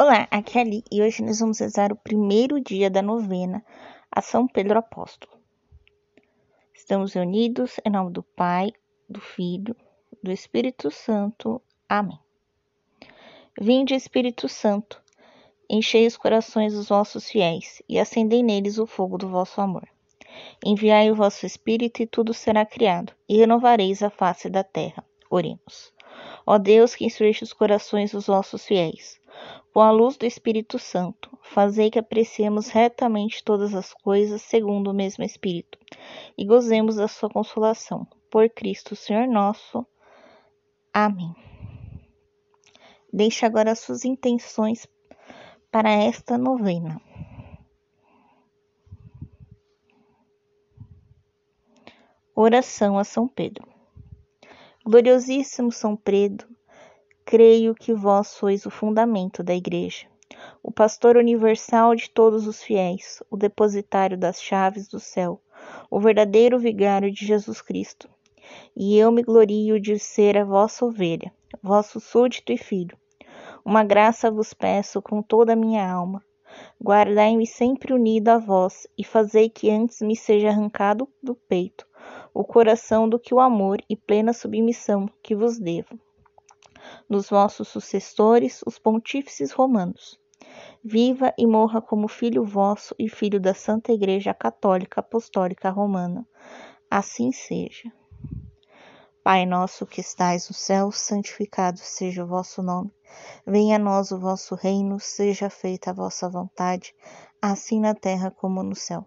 Olá, aqui é Ali e hoje nós vamos rezar o primeiro dia da novena a São Pedro Apóstolo. Estamos reunidos em nome do Pai, do Filho, do Espírito Santo. Amém. Vinde, Espírito Santo, enchei os corações dos vossos fiéis e acendei neles o fogo do vosso amor. Enviai o vosso Espírito e tudo será criado, e renovareis a face da terra. Oremos. Ó Deus, que instruíste os corações dos vossos fiéis, com a luz do Espírito Santo, fazei que apreciemos retamente todas as coisas segundo o mesmo Espírito, e gozemos da sua consolação. Por Cristo, Senhor nosso. Amém. Deixe agora as suas intenções para esta novena. Oração a São Pedro. Gloriosíssimo São Pedro, creio que vós sois o fundamento da Igreja, o pastor universal de todos os fiéis, o depositário das chaves do céu, o verdadeiro vigário de Jesus Cristo. E eu me glorio de ser a vossa ovelha, vosso súdito e filho. Uma graça vos peço com toda a minha alma. Guardai-me sempre unido a vós e fazei que antes me seja arrancado do peito o coração do que o amor e plena submissão que vos devo dos vossos sucessores, os pontífices romanos. Viva e morra como filho vosso e filho da Santa Igreja Católica Apostólica Romana. Assim seja. Pai nosso que estais no céu, santificado seja o vosso nome. Venha a nós o vosso reino, seja feita a vossa vontade, assim na terra como no céu.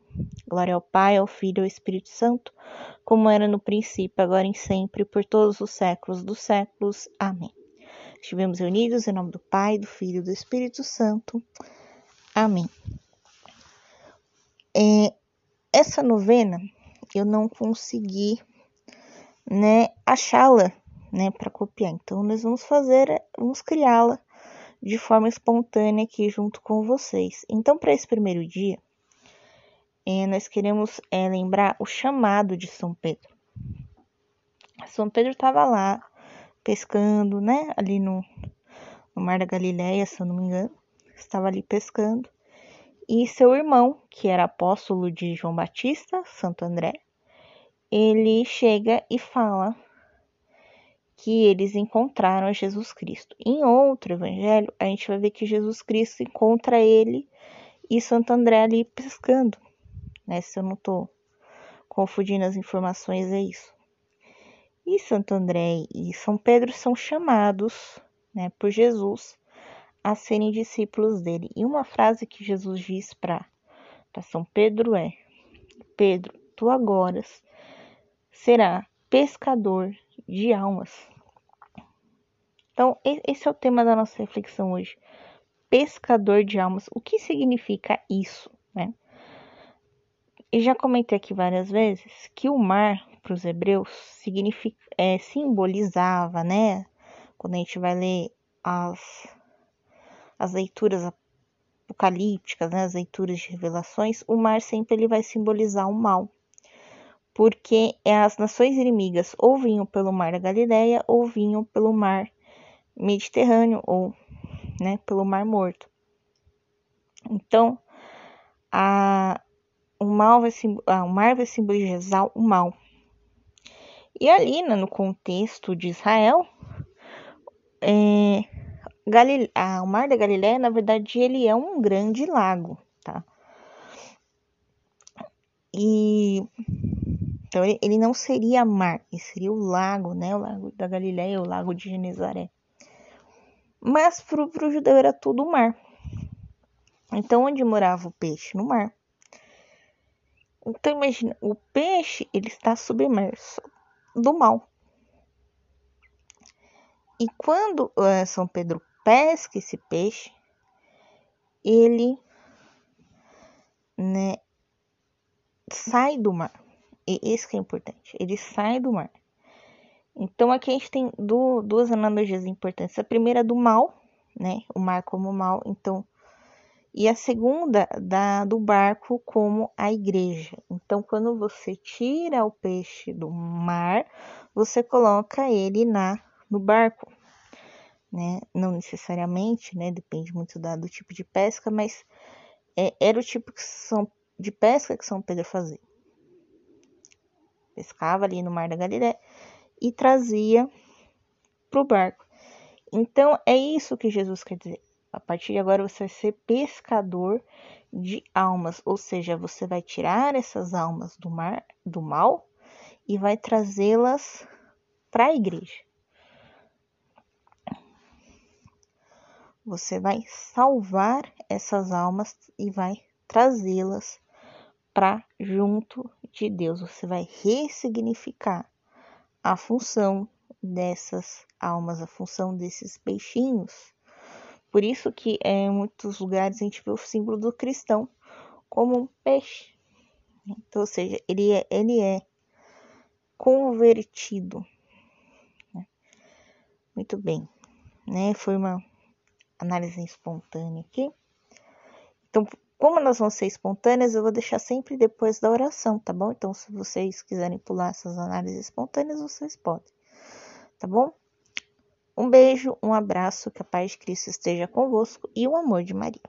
Glória ao Pai, ao Filho e ao Espírito Santo, como era no princípio, agora e sempre, por todos os séculos dos séculos. Amém. Estivemos reunidos em nome do Pai, do Filho e do Espírito Santo. Amém. É, essa novena eu não consegui né, achá-la né, para copiar. Então, nós vamos fazer, vamos criá-la de forma espontânea aqui junto com vocês. Então, para esse primeiro dia, é, nós queremos é, lembrar o chamado de São Pedro. São Pedro estava lá pescando, né? Ali no, no Mar da Galileia, se eu não me engano. Estava ali pescando. E seu irmão, que era apóstolo de João Batista, Santo André, ele chega e fala que eles encontraram Jesus Cristo. Em outro evangelho, a gente vai ver que Jesus Cristo encontra ele e Santo André ali pescando né? Se eu não tô confundindo as informações, é isso. E Santo André e São Pedro são chamados, né, por Jesus a serem discípulos dele. E uma frase que Jesus diz para São Pedro é: Pedro, tu agora será pescador de almas. Então, esse é o tema da nossa reflexão hoje. Pescador de almas. O que significa isso? E já comentei aqui várias vezes que o mar para os hebreus significa, é, simbolizava, né? Quando a gente vai ler as, as leituras apocalípticas, né, as leituras de revelações, o mar sempre ele vai simbolizar o mal. Porque as nações inimigas ou vinham pelo mar da Galileia ou vinham pelo mar Mediterrâneo ou né, pelo mar morto. Então, a, o, mal vai, ah, o mar vai simbolizar o mal. E ali, né, no contexto de Israel, é, ah, o Mar da Galileia, na verdade, ele é um grande lago, tá? E então ele não seria mar, ele seria o lago, né? O lago da Galileia, o lago de Genezaré. Mas para o judeu era tudo mar. Então onde morava o peixe? No mar. Então imagina, o peixe ele está submerso do mal. E quando uh, São Pedro pesca esse peixe, ele né, sai do mar. E esse que é importante, ele sai do mar. Então aqui a gente tem duas analogias importantes. A primeira é do mal, né? O mar como mal. Então, e a segunda da do barco como a igreja. Então, quando você tira o peixe do mar, você coloca ele na no barco, né? Não necessariamente, né? Depende muito da, do tipo de pesca, mas é, era o tipo que são, de pesca que São Pedro fazia. Pescava ali no Mar da Galileia e trazia para o barco. Então é isso que Jesus quer dizer. A partir de agora você vai ser pescador de almas, ou seja, você vai tirar essas almas do mar, do mal e vai trazê-las para a igreja. Você vai salvar essas almas e vai trazê-las para junto de Deus. Você vai ressignificar a função dessas almas, a função desses peixinhos. Por isso que é, em muitos lugares a gente vê o símbolo do cristão como um peixe. Então, ou seja, ele é, ele é convertido. Né? Muito bem, né? Foi uma análise espontânea aqui. Então, como elas vão ser espontâneas, eu vou deixar sempre depois da oração, tá bom? Então, se vocês quiserem pular essas análises espontâneas, vocês podem, tá bom? Um beijo, um abraço, que a paz de Cristo esteja convosco e o amor de Maria.